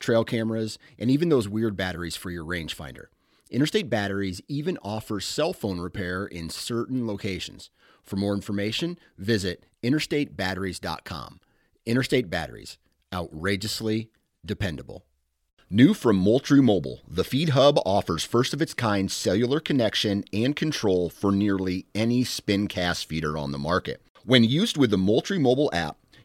trail cameras, and even those weird batteries for your rangefinder. Interstate Batteries even offers cell phone repair in certain locations. For more information, visit interstatebatteries.com. Interstate Batteries, outrageously dependable. New from Moultrie Mobile, the Feed Hub offers first of its kind cellular connection and control for nearly any spin cast feeder on the market. When used with the Moultrie mobile app,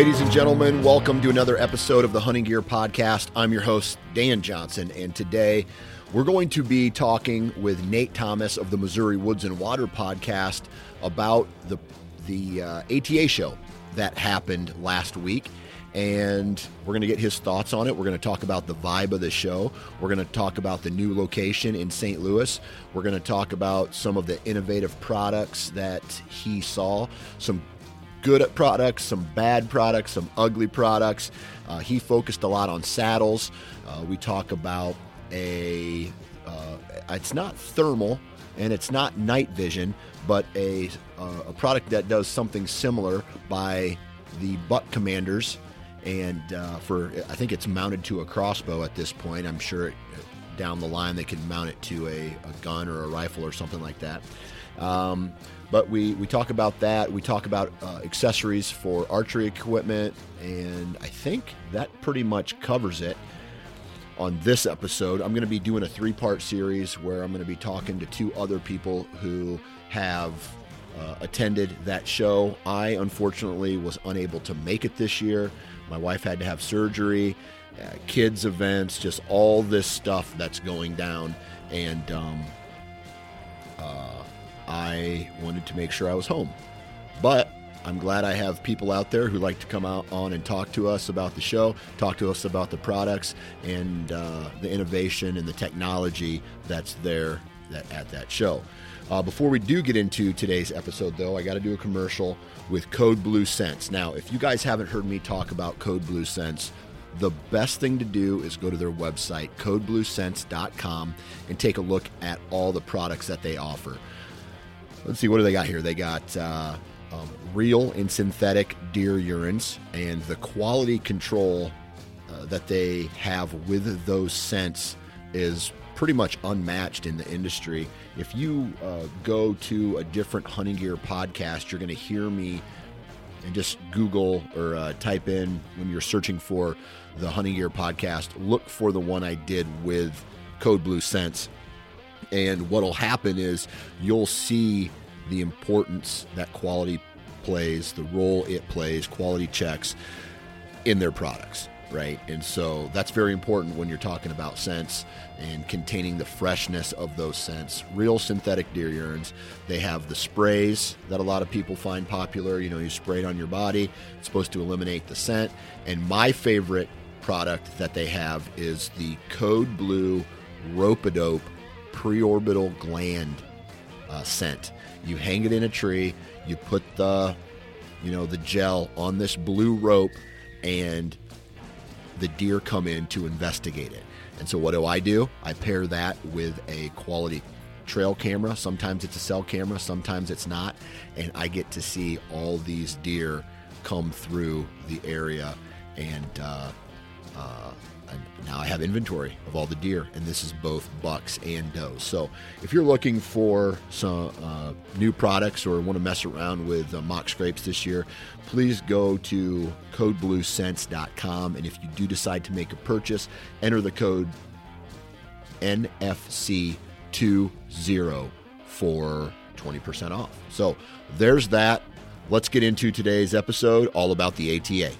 Ladies and gentlemen, welcome to another episode of the Hunting Gear Podcast. I'm your host, Dan Johnson, and today we're going to be talking with Nate Thomas of the Missouri Woods and Water Podcast about the the uh, ATA show that happened last week. And we're going to get his thoughts on it. We're going to talk about the vibe of the show. We're going to talk about the new location in St. Louis. We're going to talk about some of the innovative products that he saw, some good at products, some bad products, some ugly products. Uh, he focused a lot on saddles. Uh, we talk about a, uh, it's not thermal and it's not night vision, but a, uh, a product that does something similar by the Buck Commanders. And uh, for, I think it's mounted to a crossbow at this point. I'm sure it, down the line they can mount it to a, a gun or a rifle or something like that. Um, but we, we talk about that. We talk about uh, accessories for archery equipment, and I think that pretty much covers it on this episode. I'm going to be doing a three part series where I'm going to be talking to two other people who have uh, attended that show. I unfortunately was unable to make it this year. My wife had to have surgery, uh, kids' events, just all this stuff that's going down. And um, uh, I wanted to make sure I was home. But I'm glad I have people out there who like to come out on and talk to us about the show, talk to us about the products and uh, the innovation and the technology that's there that, at that show. Uh, before we do get into today's episode, though, I got to do a commercial with Code Blue Scents. Now, if you guys haven't heard me talk about Code Blue Scents, the best thing to do is go to their website, codebluescents.com, and take a look at all the products that they offer. Let's see, what do they got here? They got uh, um, real and synthetic deer urines, and the quality control uh, that they have with those scents is pretty much unmatched in the industry. If you uh, go to a different hunting gear podcast, you're going to hear me and just Google or uh, type in when you're searching for the hunting gear podcast, look for the one I did with Code Blue Scents and what'll happen is you'll see the importance that quality plays, the role it plays, quality checks in their products, right? And so that's very important when you're talking about scents and containing the freshness of those scents. Real synthetic deer urines. They have the sprays that a lot of people find popular. You know, you spray it on your body, it's supposed to eliminate the scent. And my favorite product that they have is the Code Blue Rope-A-Dope preorbital gland uh, scent. You hang it in a tree, you put the, you know, the gel on this blue rope, and the deer come in to investigate it. And so, what do I do? I pair that with a quality trail camera. Sometimes it's a cell camera, sometimes it's not. And I get to see all these deer come through the area. And uh, uh, now I have inventory of all the deer, and this is both bucks and does. So if you're looking for some uh, new products or want to mess around with uh, mock scrapes this year, please go to codebluescents.com. And if you do decide to make a purchase, enter the code NFC20 for 20% off. So there's that. Let's get into today's episode all about the ATA.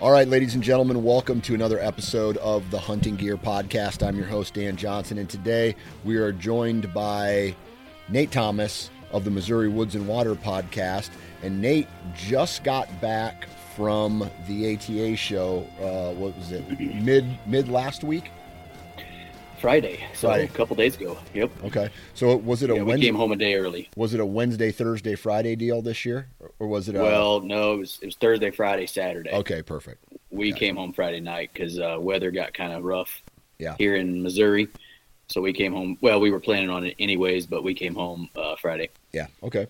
All right, ladies and gentlemen, welcome to another episode of the Hunting Gear Podcast. I'm your host, Dan Johnson, and today we are joined by Nate Thomas of the Missouri Woods and Water Podcast. And Nate just got back from the ATA show. Uh, what was it? Mid mid last week. Friday, so Friday. a couple days ago. Yep. Okay. So was it a yeah, Wednesday? We came home a day early. Was it a Wednesday, Thursday, Friday deal this year, or was it? A... Well, no, it was, it was Thursday, Friday, Saturday. Okay, perfect. We gotcha. came home Friday night because uh, weather got kind of rough. Yeah. Here in Missouri, so we came home. Well, we were planning on it anyways, but we came home uh, Friday. Yeah. Okay.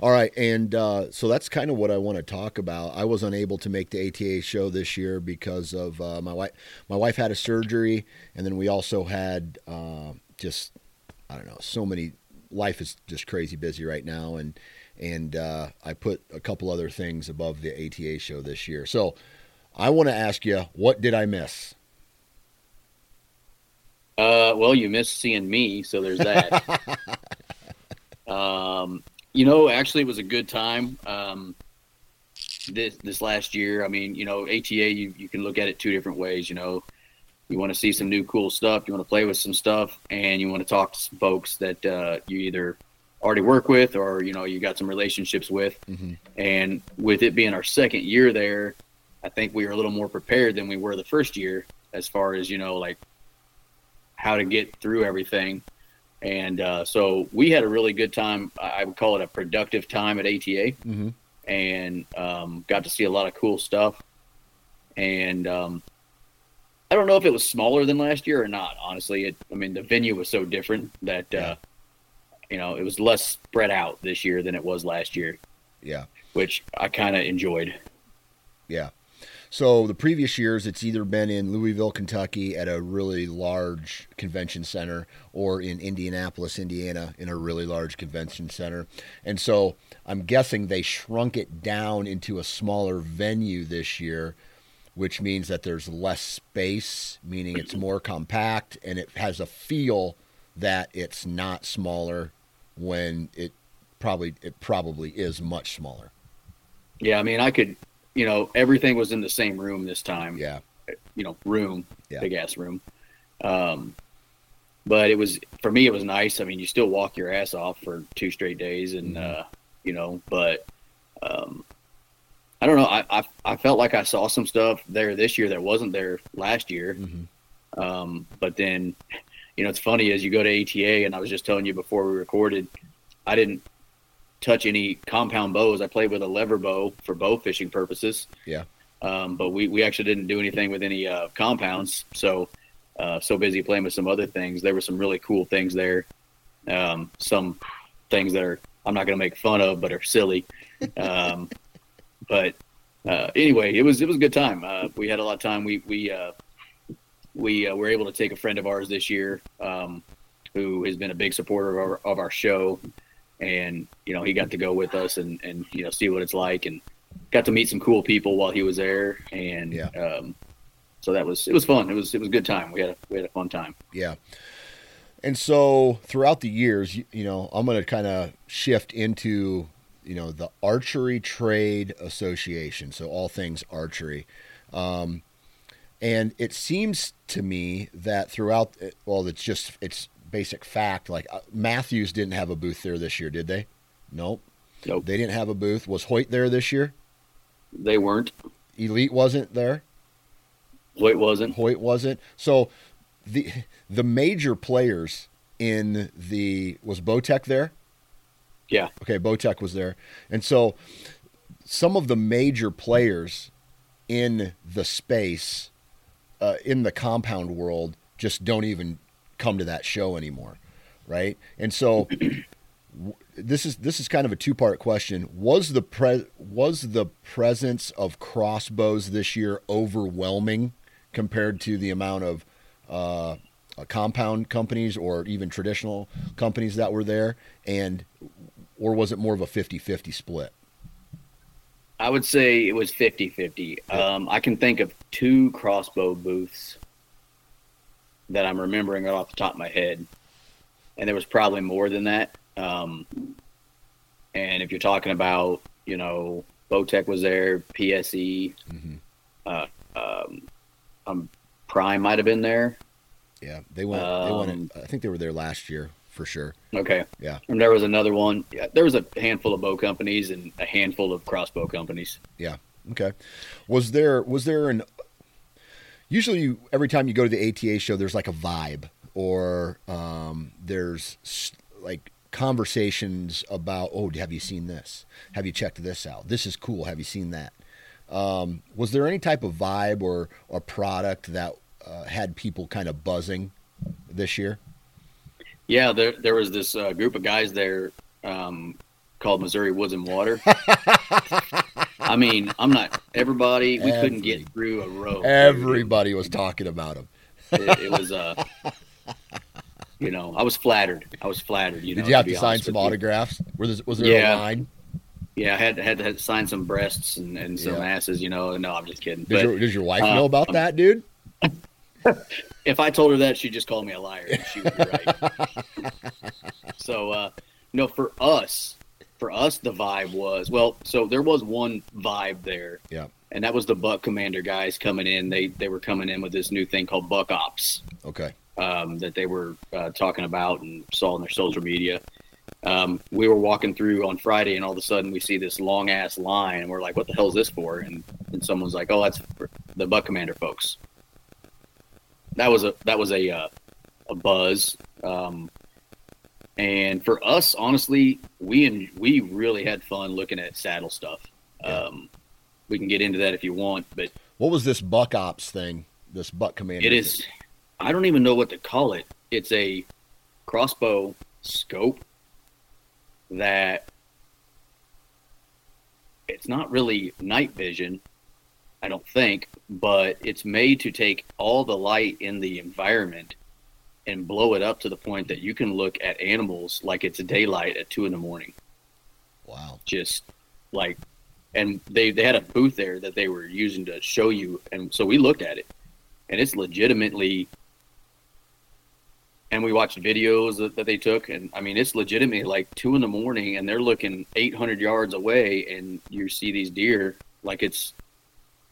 All right. And uh, so that's kind of what I want to talk about. I was unable to make the ATA show this year because of uh, my wife. My wife had a surgery, and then we also had uh, just I don't know so many. Life is just crazy busy right now, and and uh, I put a couple other things above the ATA show this year. So I want to ask you, what did I miss? Uh, well, you missed seeing me, so there's that. um, you know, actually, it was a good time. Um, this this last year, I mean, you know, ATA, you you can look at it two different ways. You know, you want to see some new cool stuff, you want to play with some stuff, and you want to talk to some folks that uh, you either already work with or you know you got some relationships with. Mm-hmm. And with it being our second year there, I think we were a little more prepared than we were the first year as far as you know, like how to get through everything. And uh, so we had a really good time. I would call it a productive time at ATA, mm-hmm. and um, got to see a lot of cool stuff. And um, I don't know if it was smaller than last year or not. Honestly, it, I mean, the venue was so different that uh, you know it was less spread out this year than it was last year. Yeah, which I kind of enjoyed. Yeah, so the previous years, it's either been in Louisville, Kentucky, at a really large convention center, or in Indianapolis, Indiana, in a really large convention center. And so I'm guessing they shrunk it down into a smaller venue this year, which means that there's less space, meaning it's more compact, and it has a feel that it's not smaller when it probably it probably is much smaller. Yeah, I mean, I could you know, everything was in the same room this time. Yeah. You know, room, yeah. big ass room. Um, but it was for me, it was nice. I mean, you still walk your ass off for two straight days, and mm-hmm. uh, you know, but um, I don't know. I, I, I felt like I saw some stuff there this year that wasn't there last year. Mm-hmm. Um, but then, you know, it's funny as you go to ATA, and I was just telling you before we recorded, I didn't touch any compound bows. I played with a lever bow for bow fishing purposes. Yeah. Um, but we, we actually didn't do anything with any uh, compounds. So uh, so busy playing with some other things. There were some really cool things there. Um, some things that are I'm not going to make fun of, but are silly. Um, but uh, anyway, it was it was a good time. Uh, we had a lot of time. We we uh, we uh, were able to take a friend of ours this year um, who has been a big supporter of our, of our show and you know he got to go with us and and you know see what it's like and got to meet some cool people while he was there. And yeah. um, so that was it was fun. It was it was a good time. We had a we had a fun time. Yeah. And so throughout the years you, you know i'm going to kind of shift into you know the archery trade association so all things archery. Um, and it seems to me that throughout well it's just it's basic fact. Like uh, Mathews didn't have a booth there this year, did they? Nope. Nope. They didn't have a booth. Was Hoyt there this year? They weren't. Elite wasn't there. Hoyt wasn't. Hoyt wasn't. So the the major players in the was Bowtech there? Yeah. Okay, Bowtech was there. And so some of the major players in the space uh, in the compound world just don't even come to that show anymore, right? And so this is this is kind of a two part question. Was the pre- was the presence of crossbows this year overwhelming compared to the amount of uh, uh, compound companies or even traditional companies that were there, and or was it more of a 50-50 split? I would say it was 50-50. Um, I can think of two crossbow booths that I'm remembering right off the top of my head, and there was probably more than that. Um, and if you're talking about, you know, Bowtech was there, PSE, Mm-hmm. uh, um, um, Prime might have been there. Yeah, they went. they went. Um, I think they were there last year for sure. Okay. Yeah. And there was another one. Yeah, there was a handful of bow companies and a handful of crossbow companies. Yeah. Okay. Was there was there an usually you, every time you go to the ATA show there's like a vibe or um, there's like conversations about oh have you seen this? Have you checked this out? This is cool. Have you seen that? Um, was there any type of vibe or or product that uh, had people kind of buzzing this year? Yeah, there there was this uh, group of guys there um, called Missouri Woods and Water. I mean, I'm not everybody. We couldn't get through a row. everybody was talking about him. It, it was uh, you know, I was flattered. I was flattered. You know, did you have be to sign some autographs was there, was there Yeah. a line Yeah, I had had to, had to sign some breasts and, and some Yeah. asses. You know, no, I'm just kidding. Does, But your, your wife uh, know about um, that, dude? if I told her that, she'd just call me a liar. And she would be right. so, uh, no, for us, for us, the vibe was well. So there was one vibe there. Yeah. And that was the Buck Commander guys coming in. They they were coming in with this new thing called Buck Ops Okay. um, that they were uh, talking about and saw on their social media. Um, we were walking through on Friday, and all of a sudden we see this long ass line, and we're like, "What the hell is this for?" And, and someone's like, "Oh, that's the Buck Commander folks." That was a that was a uh, a buzz, um, and for us, honestly, we and we really had fun looking at saddle stuff. Yeah. Um, we can get into that if you want, but What was this Buck Ops thing? This Buck Commander? It is. I don't even know what to call it. It's a crossbow scope that it's not really night vision, I don't think, but it's made to take all the light in the environment and blow it up to the point that you can look at animals like it's daylight at two in the morning. Wow. Just like, and they they had a booth there that they were using to show you, and so we looked at it, and it's legitimately. And we watched videos that, that they took, and I mean, it's legitimately like two in the morning, and they're looking 800 yards away, and you see these deer like it's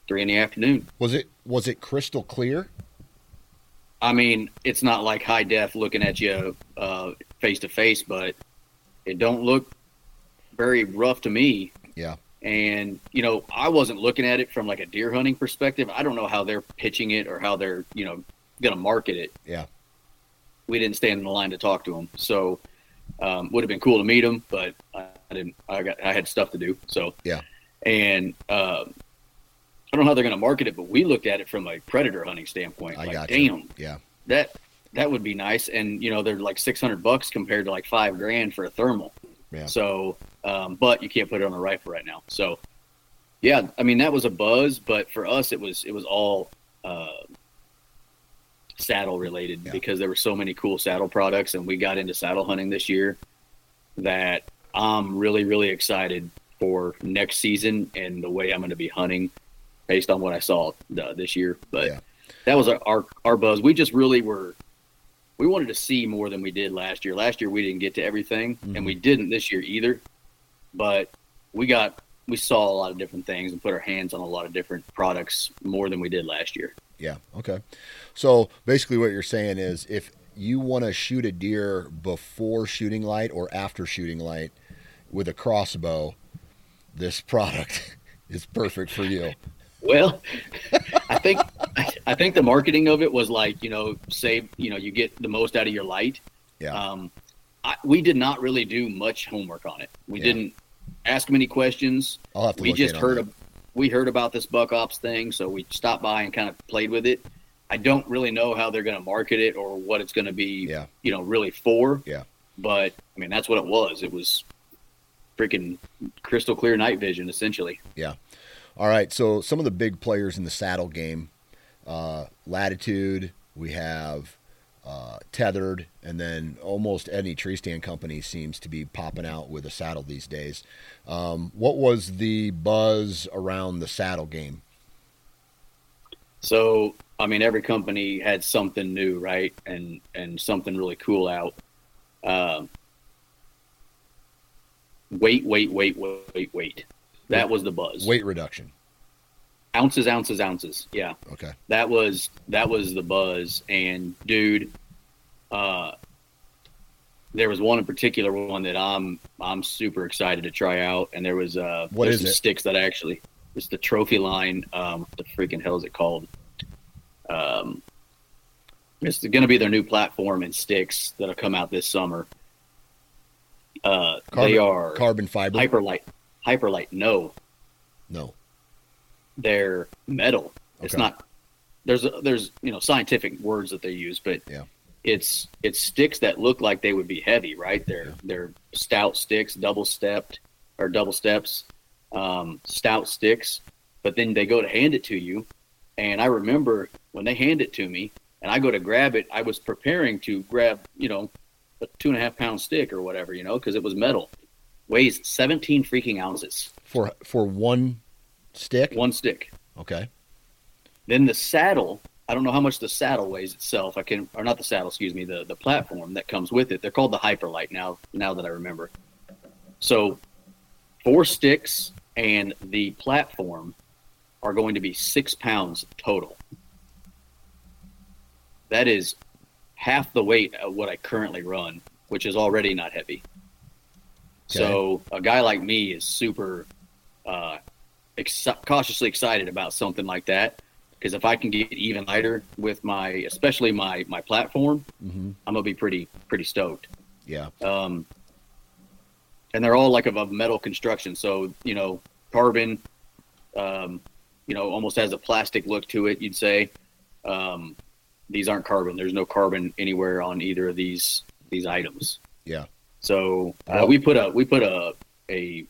three in the afternoon. Was it was it crystal clear? I mean, it's not like high def looking at you uh, face to face, but it don't look very rough to me. Yeah. And you know, I wasn't looking at it from like a deer hunting perspective. I don't know how they're pitching it or how they're you know going to market it. Yeah. We didn't stand in the line to talk to them, so um, would have been cool to meet them, but I, I didn't. I got I had stuff to do. So Yeah. And um, I don't know how they're going to market it, but we looked at it from a predator hunting standpoint. I like, got you. damn, Yeah. that that would be nice. And you know, they're like six hundred bucks compared to like five grand for a thermal. Yeah. So, um, but you can't put it on a rifle right now. So, yeah, I mean that was a buzz, but for us, it was it was all uh, saddle related Yeah. because there were so many cool saddle products, and we got into saddle hunting this year that I'm really really excited for next season and the way I'm going to be hunting based on what I saw uh, this year. But Yeah. that was our, our buzz. We just really were we wanted to see more than we did last year. Last year we didn't get to everything, Mhm. and we didn't this year either. But we got we saw a lot of different things and put our hands on a lot of different products more than we did last year. Yeah. Okay. So basically, what you're saying is, if you want to shoot a deer before shooting light or after shooting light with a crossbow, this product is perfect for you. Well, I think I think the marketing of it was like you know save you know you get the most out of your light. Yeah. Um, I, we did not really do much homework on it. We Yeah. didn't ask many questions. I'll have to we just heard of, we heard about this buck ops thing so we stopped by and kind of played with it i don't really know how they're going to market it or what it's going to be Yeah. you know really for Yeah. but i mean that's what it was it was freaking crystal clear night vision essentially All right. So some of the big players in the saddle game, uh, Latitude, we have uh, Tethrd, and then almost any tree stand company seems to be popping out with a saddle these days. Um, what was the buzz around the saddle game? So, I mean, every company had something new, right, and and something really cool out. Um, wait, wait, wait, wait, weight. That was the buzz. Weight reduction. Ounces, ounces, ounces. Yeah. Okay. That was that was the buzz. And dude, uh, there was one in particular one that I'm I'm super excited to try out. And there was uh, What is some it? sticks that I actually it's the Trophyline. Um, what the freaking hell is it called? Um, it's going to be their new platform and sticks that'll come out this summer. Uh, they are carbon fiber. hyperlight. Hyperlight. No, no. they're metal. It's not. There's a, there's you know scientific words that they use, but Yeah. it's it's sticks that look like they would be heavy, right? They're Yeah. they're stout sticks, double stepped or double steps, um, stout sticks. But then they go to hand it to you, and I remember when they hand it to me, and I go to grab it. I was preparing to grab you know a two and a half pound stick or whatever, you know, because it was metal. Weighs 17 freaking ounces, For for one stick. one stick. Okay. Then the saddle, I don't know how much the saddle weighs itself. I can, or not the saddle, excuse me, the, the platform that comes with it. They're called the Hyperlight now, now that I remember. So four sticks and the platform are going to be six pounds total. That is half the weight of what I currently run, which is already not heavy. So a guy like me is super uh, ex- cautiously excited about something like that because if I can get even lighter with my, especially my my platform, hmm I'm gonna be pretty pretty stoked. Yeah. Um, and they're all like of a metal construction, so you know, carbon, um, you know, almost has a plastic look to it. You'd say um, these aren't carbon. There's no carbon anywhere on either of these these items. Yeah. So uh, we put a we put a a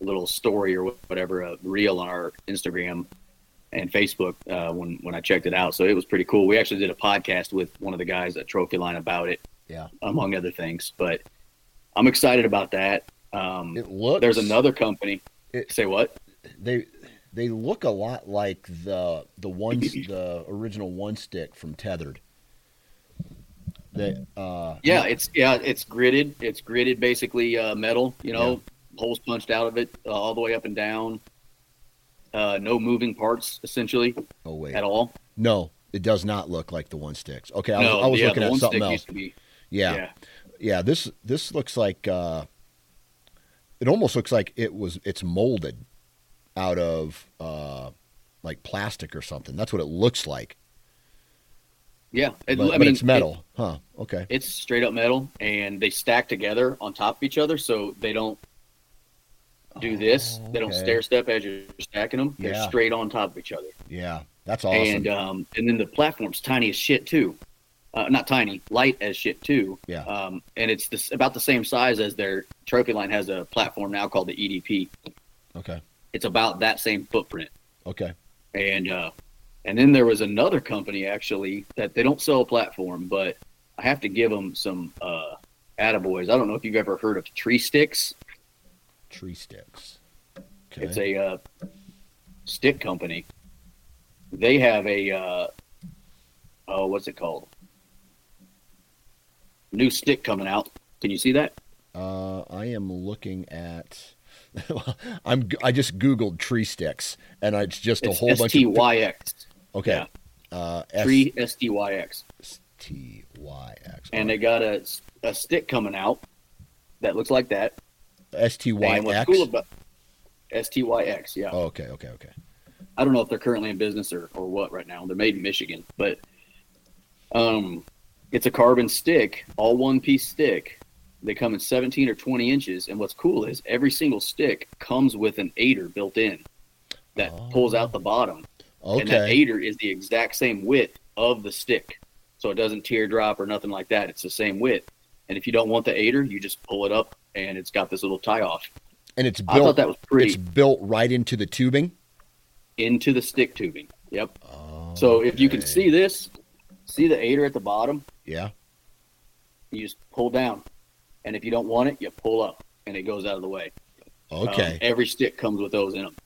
little story or whatever a reel on our Instagram and Facebook uh, when when I checked it out. So it was pretty cool. We actually did a podcast with one of the guys at Trophyline about it, Yeah. among other things. But I'm excited about that. Um, It looks. there's another company. It- say what? They they look a lot like the the ones the original one stick from Tethrd. That uh Yeah, it's yeah, it's gridded. It's gridded, basically uh, metal. You know, holes punched out of it uh, all the way up and down. Uh, no moving parts, essentially, oh wait at all. no it does not look like the one sticks. Okay, I was, no, I was yeah, looking at something else. be. Yeah. yeah, yeah, This this looks like uh, it almost looks like it was it's molded out of uh, like plastic or something. That's what it looks like. Yeah. It- But, I but mean, it's metal, huh? Okay. It's straight up metal, and they stack together on top of each other, so they don't do this. They don't Oh, stair step as you're stacking them. They're Yeah. straight on top of each other. Yeah, that's awesome. And um, and then the platform's tiny as shit too. Uh, not tiny, light as shit too. Yeah. Um, and it's this, about the same size as their Trophyline has a platform now called the EDP. okay. It's about that same footprint. Okay. And uh, and then there was another company actually that they don't sell a platform, but I have to give them some uh, attaboys. I don't know if you've ever heard of Tree Styx. Tree Styx. Okay. It's a uh, stick company. They have a uh, oh, what's it called? New stick coming out. Can you see that? Uh, I am looking at. I'm. I just googled tree sticks, and it's just a It's whole bunch T of. X. Okay. Uh, S Tree S T Y X. T Y X. And they got a, a stick coming out that looks like that. S T Y what's cool about S T Y X, yeah. Oh, okay. Okay. Okay. I don't know if they're currently in business or, or what right now. They're made in Michigan, but um, it's a carbon stick, all one piece stick. They come in 17 or 20 inches, and what's cool is every single stick comes with an aider built in that pulls out the bottom, and that aider is the exact same width of the stick, so it doesn't teardrop or nothing like that. It's the same width, and if you don't want the aider, you just pull it up, and it's got this little tie off. And it's built I thought that was pretty It's built right into the tubing. into the stick tubing. Yep. Oh. So if you can see this, see the aider at the bottom, Yeah. you just pull down, and if you don't want it, you pull up, and it goes out of the way. Um, Okay. every stick comes with those in them.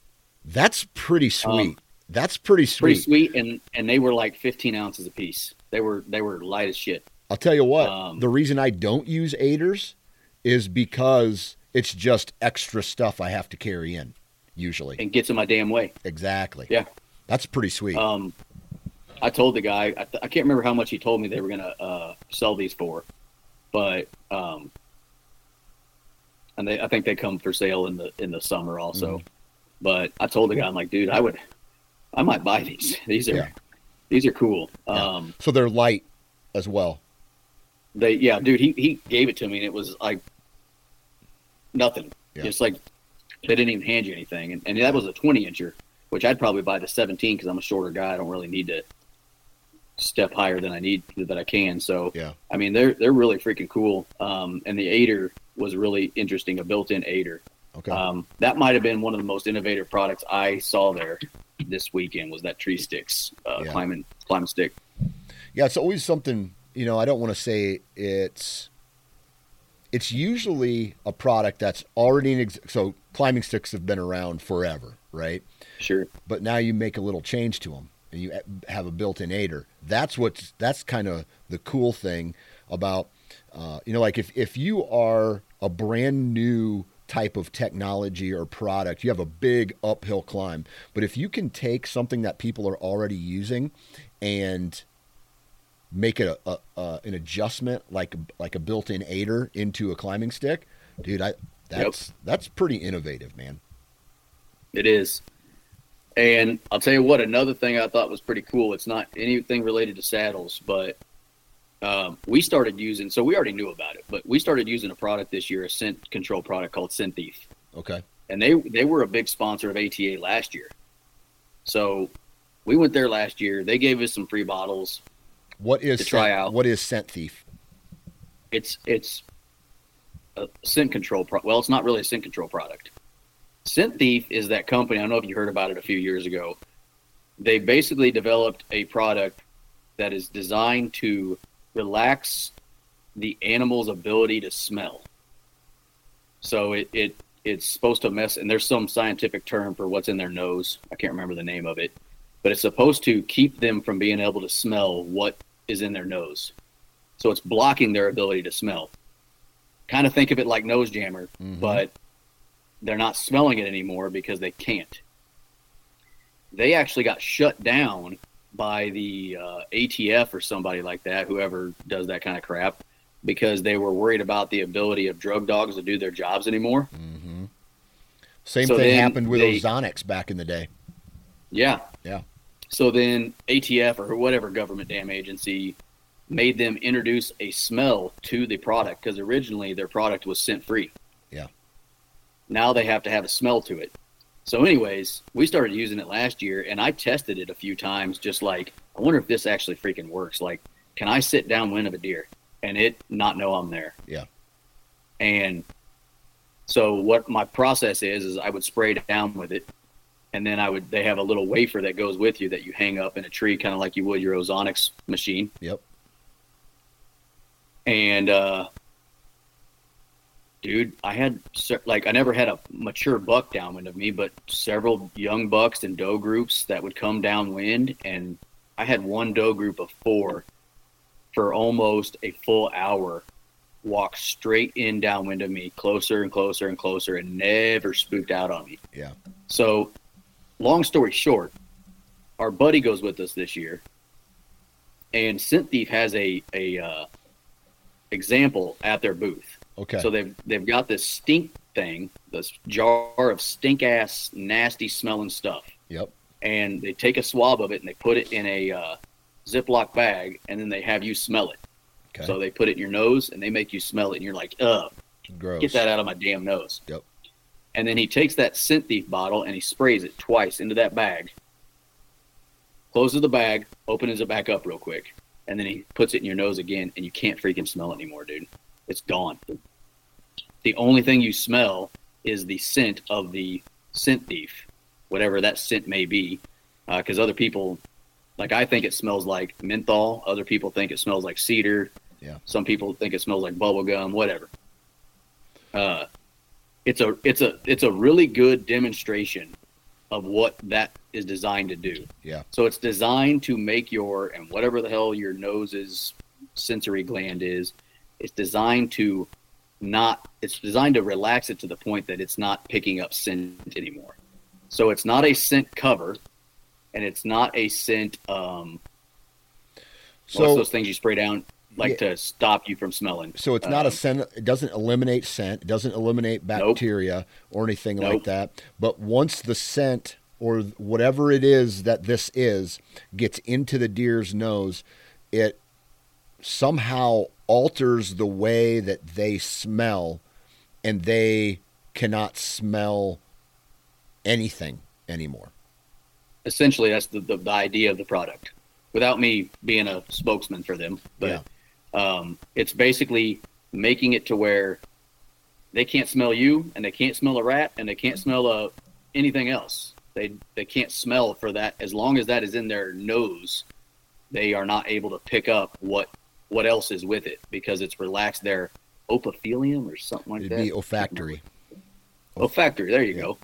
That's pretty sweet. Um, That's pretty sweet. Pretty sweet, and and they were like 15 ounces a piece. They were they were light as shit. I'll tell you what, Um, the reason I don't use aiders is because it's just extra stuff I have to carry in, usually. and gets in my damn way. Exactly. Yeah. That's pretty sweet. Um, I told the guy, I, th- I can't remember how much he told me they were gonna uh, sell these for, but um, and they, I think they come for sale in the in the summer also. Mm-hmm. But I told the guy, I'm like, dude, I would, I might buy these. These are, Yeah. these are cool. Yeah. Um, so they're light as well. they, yeah, dude, he he gave it to me, and it was like nothing. Yeah. Just like they didn't even hand you anything, and, and that was a 20 incher, which I'd probably buy the 17 because I'm a shorter guy. I don't really need to step higher than I need that I can. So Yeah. I mean, they're they're really freaking cool. Um, and the aider was really interesting, a built-in aider. Okay. Um, that might have been one of the most innovative products I saw there this weekend. Was that Tree Styx uh, Yeah. climbing climb stick? Yeah, it's always something, you know, I don't want to say it's it's usually a product that's already in ex- so climbing sticks have been around forever, right? Sure. But now you make a little change to them and you have a built-in aider. That's what's that's kind of the cool thing about uh, you know like if if you are a brand new type of technology or product, you have a big uphill climb. But if you can take something that people are already using and make it a, a, a an adjustment like like a built-in aider into a climbing stick, dude, I that's that's pretty innovative, man. It is. And I'll tell you what, another thing I thought was pretty cool. It's not anything related to saddles, but um, we started using. So we already knew about it, but we started using a product this year, a scent control product called Scent Thief, Okay. and they they were a big sponsor of ATA last year. So we went there last year. They gave us some free bottles. What is To try scent, out. what is scent thief? It's it's a scent control. Pro- well, it's not really a scent control product. Scent Thief is that company. I don't know if you heard about it a few years ago. They basically developed a product that is designed to relax the animal's ability to smell. So it, it it's supposed to mess, and there's some scientific term for what's in their nose. I can't remember the name of it, but it's supposed to keep them from being able to smell what is in their nose. So it's blocking their ability to smell. Kind of think of it like nose jammer, Mhm. but they're not smelling it anymore because they can't. They actually got shut down by the uh, ATF or somebody like that, whoever does that kind of crap, because they were worried about the ability of drug dogs to do their jobs anymore. Mm-hmm. Same So thing happened with they- Ozonics back in the day. Yeah. Yeah. So then ATF or whatever government damn agency made them introduce a smell to the product because originally their product was scent free. Yeah. Now they have to have a smell to it. So, anyways, we started using it last year and I tested it a few times, just like, I wonder if this actually freaking works. Like, can I sit downwind of a deer and it not know I'm there? Yeah. And so what my process is is I would spray down with it and then I would they have a little wafer that goes with you that you hang up in a tree kind of like you would your ozonics machine Yep. and uh dude I had like I never had a mature buck downwind of me but several young bucks and doe groups that would come downwind and I had one doe group of 4 for almost a full hour walk straight in downwind of me closer and closer and closer and never spooked out on me Yeah. so, long story short, our buddy goes with us this year, and Scent Thief has a a uh, example at their booth. Okay. So they've they've got this stink thing, this jar of stink ass, nasty smelling stuff, yep. and they take a swab of it and they put it in a uh, Ziploc bag, and then they have you smell it. Okay. So they put it in your nose and they make you smell it, and you're like, ugh, Gross. get that out of my damn nose. Yep. And then he takes that scent thief bottle and he sprays it twice into that bag. Closes the bag, opens it back up real quick, and then he puts it in your nose again, and you can't freaking smell it anymore, dude. It's gone. The only thing you smell is the scent of the scent thief, whatever that scent may be, because other people Like I think it smells like menthol. Other people think it smells like cedar. Yeah. Some people think it smells like bubble gum. Whatever. Uh, it's a it's a it's a really good demonstration of what that is designed to do. Yeah. So it's designed to make your and whatever the hell your nose's sensory gland is, it's designed to not it's designed to relax it to the point that it's not picking up scent anymore. So it's not a scent cover and it's not a scent um So those things you spray down like Yeah. to stop you from smelling. So it's not a Um, scent. It doesn't eliminate scent. It doesn't eliminate bacteria or anything like that. But once the scent or whatever it is that this is gets into the deer's nose, it somehow alters the way that they smell, and they cannot smell anything anymore. essentially that's the, the, the idea of the product. Without me being a spokesman for them but um, it's basically making it to where they can't smell you and they can't smell a rat and they can't smell uh, anything else. They they can't smell for that. As long as that is in their nose they are not able to pick up what what else is with it because it's relaxed their epithelium or something like It'd that be olfactory. olfactory. There you go.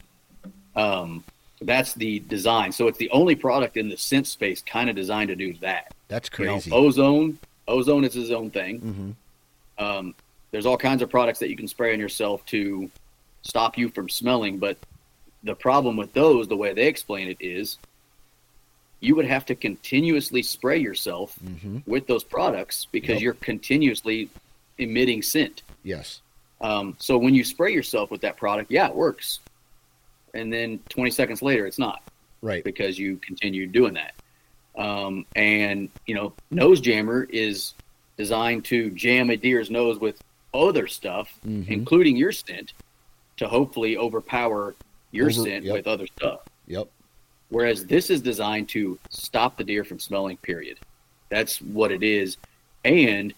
Um, that's the design. So it's the only product in the scent space kind of designed to do that. That's You know, crazy. ozone, ozone is his own thing. hmm Um, there's all kinds of products that you can spray on yourself to stop you from smelling. But the problem with those, the way they explain it, is you would have to continuously spray yourself hmm with those products because Yep. you're continuously emitting scent. Yes. Um, so when you spray yourself with that product, yeah, it works. And then 20 seconds later, it's not Right. because you continue doing that. Um, and you know, nose jammer is designed to jam a deer's nose with other stuff, Mhm. including your scent, to hopefully overpower your Over- scent yep. with other stuff. Yep. Whereas this is designed to stop the deer from smelling, period. That's what it is. And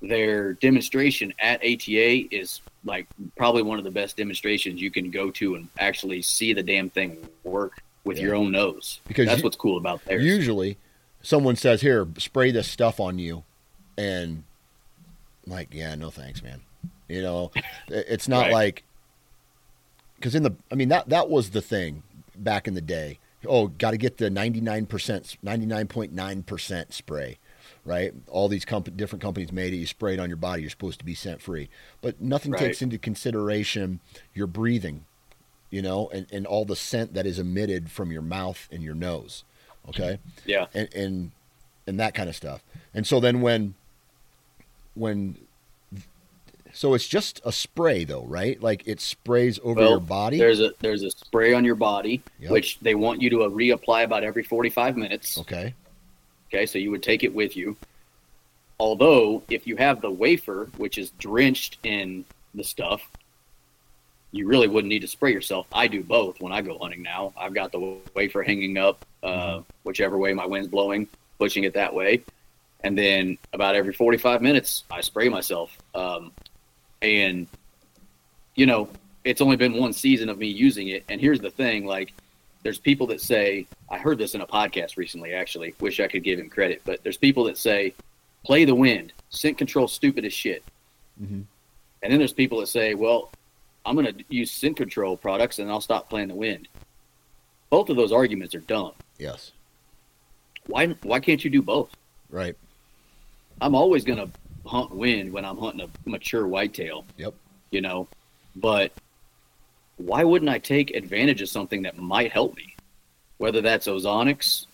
their demonstration at ATA is like probably one of the best demonstrations you can go to and actually see the damn thing work with Yeah. your own nose. Because that's you- what's cool about theirs. Usually, someone says, "Here, spray this stuff on you," and I'm like, yeah, no thanks, man. You know, it's not Right. like because in the, I mean that that was the thing back in the day. Oh, got to get the ninety nine percent, ninety nine point nine percent spray, right? All these comp- different companies made it. You spray it on your body. You're supposed to be scent free, but nothing Right. takes into consideration your breathing, you know, and, and all the scent that is emitted from your mouth and your nose. Okay yeah. and and and that kind of stuff. And so then when when so it's just a spray though, right? Like it sprays over Well, your body. There's a there's a spray on your body, Yep. which they want you to uh, reapply about every 45 minutes. Okay. Okay, so you would take it with you. Although, if you have the wafer, which is drenched in the stuff, you really wouldn't need to spray yourself. I do both when I go hunting now. I've got the wafer hanging up, uh, whichever way my wind's blowing, pushing it that way. And then about every 45 minutes, I spray myself. Um, and, you know, it's only been one season of me using it. And here's the thing like, there's people that say, I heard this in a podcast recently, actually. Wish I could give him credit, but there's people that say, play the wind, scent control stupid as shit. Mhm. And then there's people that say, well, I'm going to use scent control products and I'll stop playing the wind. Both of those arguments are dumb. Yes. Why, why can't you do both? Right. I'm always going to hunt wind when I'm hunting a mature whitetail. Yep. You know, but why wouldn't I take advantage of something that might help me? Whether that's ozonics,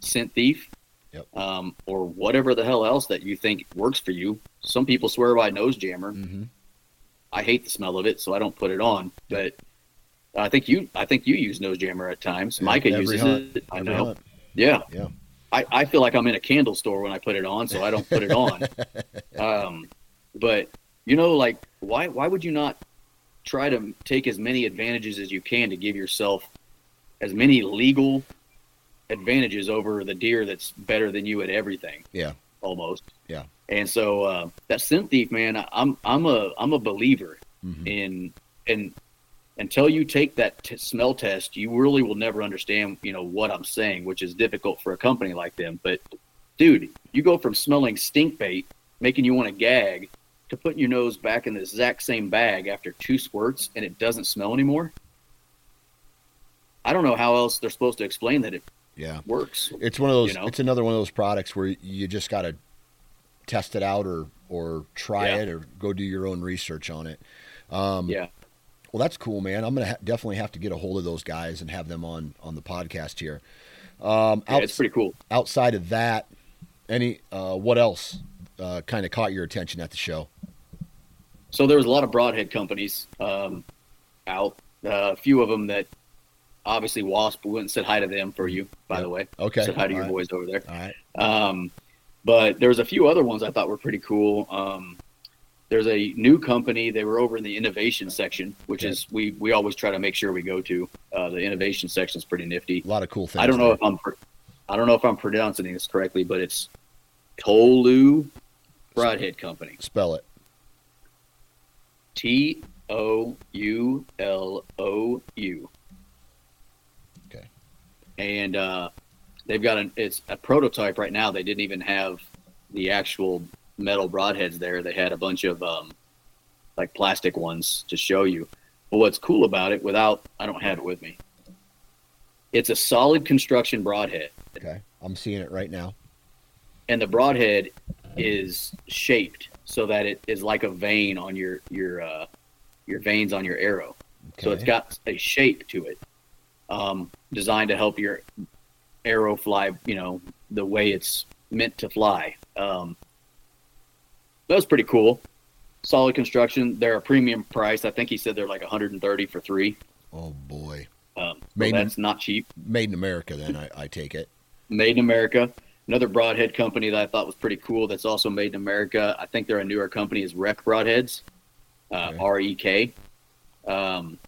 scent thief, Yep. um, or whatever the hell else that you think works for you. Some people swear by nose jammer. hmm I hate the smell of it, so I don't put it on. But I think you, I think you use nose jammer at times. Micah uses hunt. it. I know. hunt. Yeah. Yeah. I, I feel like I'm in a candle store when I put it on, so I don't put it on. um, but you know, like why why would you not try to take as many advantages as you can to give yourself as many legal advantages over the deer that's better than you at everything? Yeah. almost. Yeah. And so uh, that scent thief, man, I- I'm I'm a I'm a believer Mhm. in in until you take that t- smell test, you really will never understand, you know, what I'm saying, which is difficult for a company like them. But dude, you go from smelling stink bait, making you want to gag, to putting your nose back in the exact same bag after two squirts and it doesn't smell anymore. I don't know how else they're supposed to explain that it Yeah. works. It's one of those. You know? It's another one of those products where you just got to test it out or or try Yeah. it or go do your own research on it. Um, Yeah. Well, that's cool, man. I'm gonna ha- definitely have to get a hold of those guys and have them on on the podcast here. Um, Yeah, outs- it's pretty cool. outside of that, any uh, what else uh, kind of caught your attention at the show? So there was a lot of broadhead companies um, out. Uh, a few of them that obviously Wasp we went and said hi to them for you, by Yep. the way. Okay. Said hi to All your boys over there. All right. Um, but there was a few other ones I thought were pretty cool. Um, there's a new company. They were over in the innovation section, which Okay. is we we always try to make sure we go to. Uh, the innovation section is pretty nifty. A lot of cool things. I don't know there. if I'm I don't know if I'm pronouncing this correctly, but it's Tolu Broadhead Company. spell it. T O U L O U. Okay. And uh, they've got an it's a prototype right now. They didn't even have the actual metal broadheads there. They had a bunch of um, like plastic ones to show you. But what's cool about it, without I don't have it with me. It's a solid construction broadhead, Okay, I'm seeing it right now. and the broadhead is shaped so that it is like a vein on your your uh, your veins on your arrow. Okay. So it's got a shape to it, um, designed to help your arrow fly, you know, the way it's meant to fly. Um, that was pretty cool. Solid construction. They're a premium price. I think he said they're like 130 for three. oh boy, Um, so Made in- that's not cheap. made in America. Then I, I take it. Made in America. Another broadhead company that I thought was pretty cool. That's also made in America. I think they're a newer company. Is Rek Broadheads, uh, Okay. R E K. Um,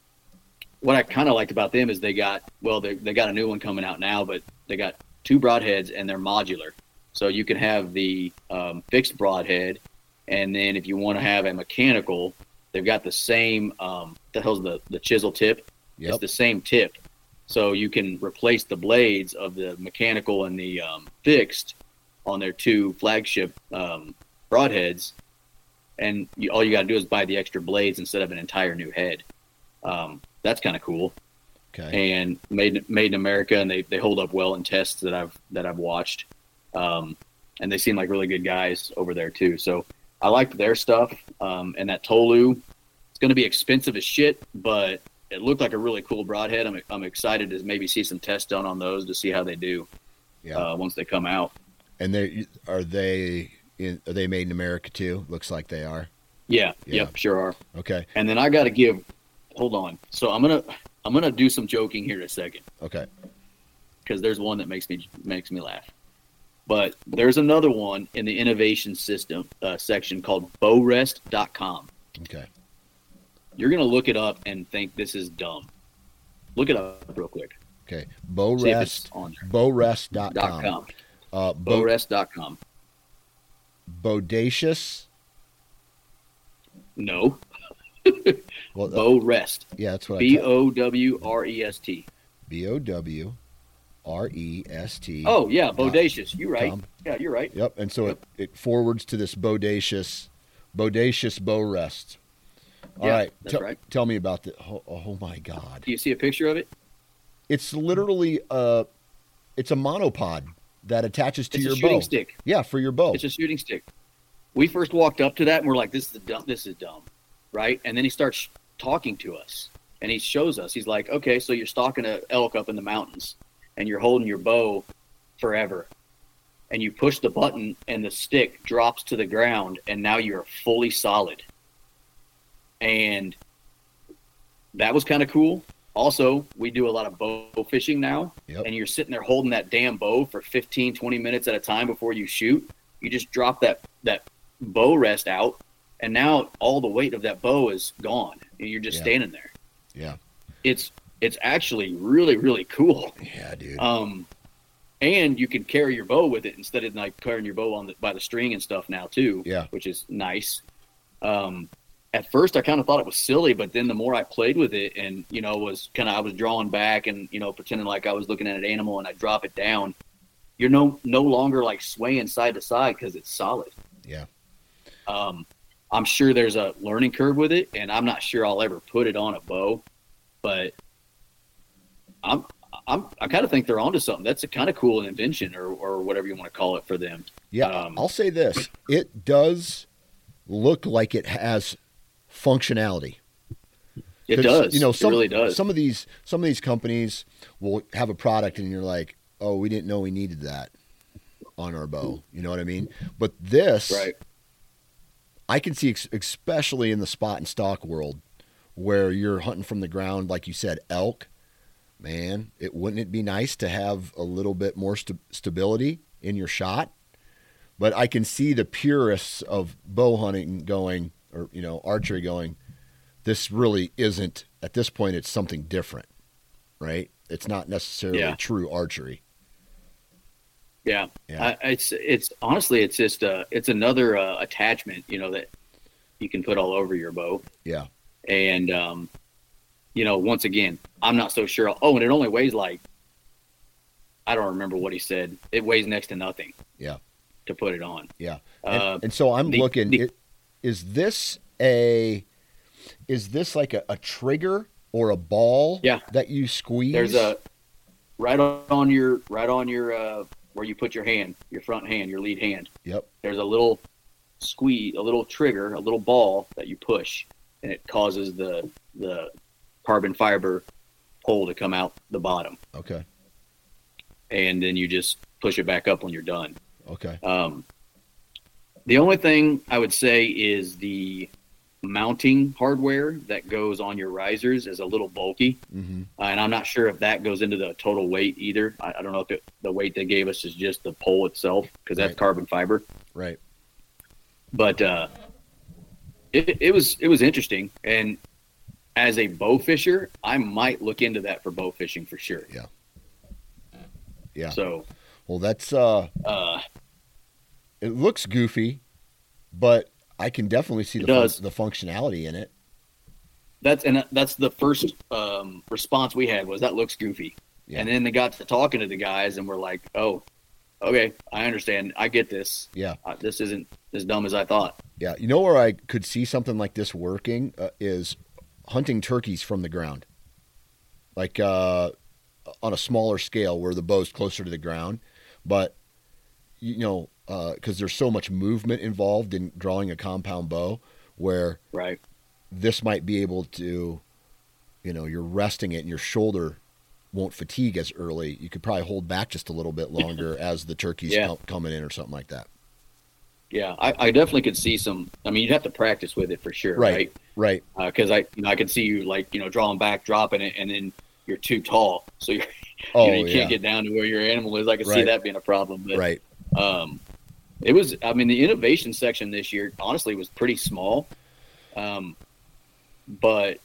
what I kind of liked about them is they got well, they they got a new one coming out now, but they got two broadheads and they're modular, so you can have the um, fixed broadhead, and then if you want to have a mechanical, they've got the same. Um, the hell's the the chisel tip? Yep. It's the same tip. So you can replace the blades of the mechanical and the um, fixed on their two flagship um, broadheads. And you, all you got to do is buy the extra blades instead of an entire new head. Um, that's kind of cool. Okay. And made made in America, and they, they hold up well in tests that I've that I've watched. Um, and they seem like really good guys over there too. So I liked their stuff. Um, and that Tolu, it's going to be expensive as shit, but it looked like a really cool broadhead. I'm, I'm excited to maybe see some tests done on those to see how they do Yeah. uh, once they come out. and they are they in, are they made in America too? Looks like they are. Yeah, Yeah. yep, sure are. Okay. And then I got to give. Hold on. So I'm gonna I'm gonna do some joking here in a second Okay. because there's one that makes me makes me laugh. But there's another one in the innovation system uh, section called bowrest.com. Okay. You're gonna look it up and think this is dumb. Look it up real quick. Okay. Bowrest. on. Bowrest.com. Com. Uh, Bo, Bowrest.com. bodacious. No, Well, uh, Bowrest. yeah, that's what I. B. O W R E S T. B O W R E S T. Oh yeah, bodacious. You're right. com. Yeah, you're right. Yep. And so it, it forwards to this bodacious, bodacious bow rest. All Yeah, right. that's tell- right. Tell me about the. Oh, oh my God! Do you see a picture of it? It's literally uh it's a monopod that attaches to It's your a shooting bow. stick. Yeah, for your bow. It's a shooting stick. We first walked up to that and we're like, "This is dumb. This is dumb," right? And then he starts talking to us, and he shows us. He's like, "Okay, so you're stalking a elk up in the mountains, and you're holding your bow forever, and you push the button, and the stick drops to the ground, and now you're fully solid." And that was kind of cool. Also, we do a lot of bow fishing now, Yep. and you're sitting there holding that damn bow for 15, 20 minutes at a time before you shoot. You just drop that that bow rest out, and now all the weight of that bow is gone, and you're just Yeah. standing there. Yeah. It's it's actually really really cool. Yeah, dude. Um, and you can carry your bow with it instead of like carrying your bow on the, by the string and stuff now too. Yeah. which is nice. Um, at first I kind of thought it was silly, but then the more I played with it and, you know, was kind of, I was drawing back and, you know, pretending like I was looking at an animal and I drop it down, you're no, no longer like swaying side to side because it's solid. Yeah. Um, I'm sure there's a learning curve with it and I'm not sure I'll ever put it on a bow, but I'm, I'm, I kind of think they're onto something. That's a kind of cool invention or, or whatever you want to call it for them. Yeah. Um, I'll say this. It does look like it has functionality. It does. You know, some, it really does. Some of these some of these companies will have a product and you're like, "Oh, we didn't know we needed that on our bow." You know what I mean? But this right. I can see especially in the spot and stock world where you're hunting from the ground like you said elk. Man, it wouldn't it be nice to have a little bit more st- stability in your shot? But I can see the purists of bow hunting going or you know archery going this really isn't at this point it's something different right it's not necessarily Yeah. true archery Yeah, Yeah. I, it's it's honestly it's just uh it's another uh, attachment you know that you can put all over your bow, yeah and um, you know once again I'm not so sure. Oh, and it only weighs like I don't remember what he said. It weighs next to nothing. Yeah. To put it on. yeah and, Uh, and so i'm the- looking the- it, is this a is this like a, a trigger or a ball Yeah. that you squeeze There's a right on your right on your uh, where you put your hand, your front hand, your lead hand. yep there's a little squeeze, a little trigger, a little ball that you push, and it causes the the carbon fiber pole to come out the bottom, okay and then you just push it back up when you're done. okay Um, the only thing I would say is the mounting hardware that goes on your risers is a little bulky, mm-hmm. uh, and I'm not sure if that goes into the total weight either. I, I don't know if it, the weight they gave us is just the pole itself because that's Right. carbon fiber. right but uh, it, it was it was interesting. And as a bow fisher, I might look into that for bow fishing for sure. yeah Yeah. So well that's uh uh, it looks goofy but i can definitely see the, fun- the functionality in it that's and that's the first um, response we had was that looks goofy. Yeah. And then they got to talking to the guys and we're like, oh, okay, I understand, I get this. yeah Uh, this isn't as dumb as I thought. Yeah, you know where I could see something like this working uh, is hunting turkeys from the ground, like uh, on a smaller scale where the bow's closer to the ground, but you know because there's so much movement involved in drawing a compound bow, where Right. this might be able to, you know, you're resting it and your shoulder won't fatigue as early. You could probably hold back just a little bit longer as the turkey's Yeah. com- coming in or something like that. Yeah, I, I definitely could see some. I mean, you'd have to practice with it for sure, Right. right? Right. because I, you know, I could see you like you know drawing back, dropping it, and then you're too tall, so you're, Oh you, know, you can't yeah. get down to where your animal is. I could see that being a problem. But Right. um, it was. I mean, the innovation section this year, honestly, was pretty small, um, but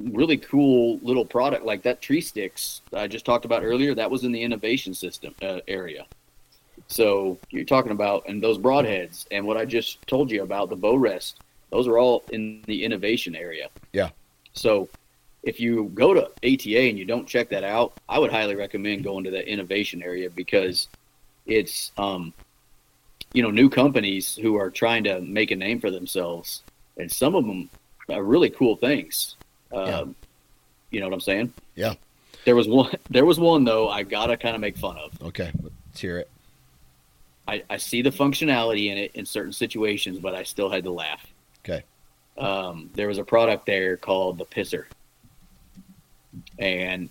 really cool little product like that Tree Styx I just talked about earlier. That was in the innovation system uh, area. So you're talking about and those broadheads and what I just told you about the bow rest. Those are all in the innovation area. Yeah. So if you go to ATA and you don't check that out, I would highly recommend going to that innovation area because it's um, you know new companies who are trying to make a name for themselves, and some of them are really cool things. Um, Yeah. You know what I'm saying? Yeah. There was one. There was one though. I gotta kind of make fun of. Okay. Let's hear it. I, I see the functionality in it in certain situations, but I still had to laugh. Okay. Um, there was a product there called the Pisser, and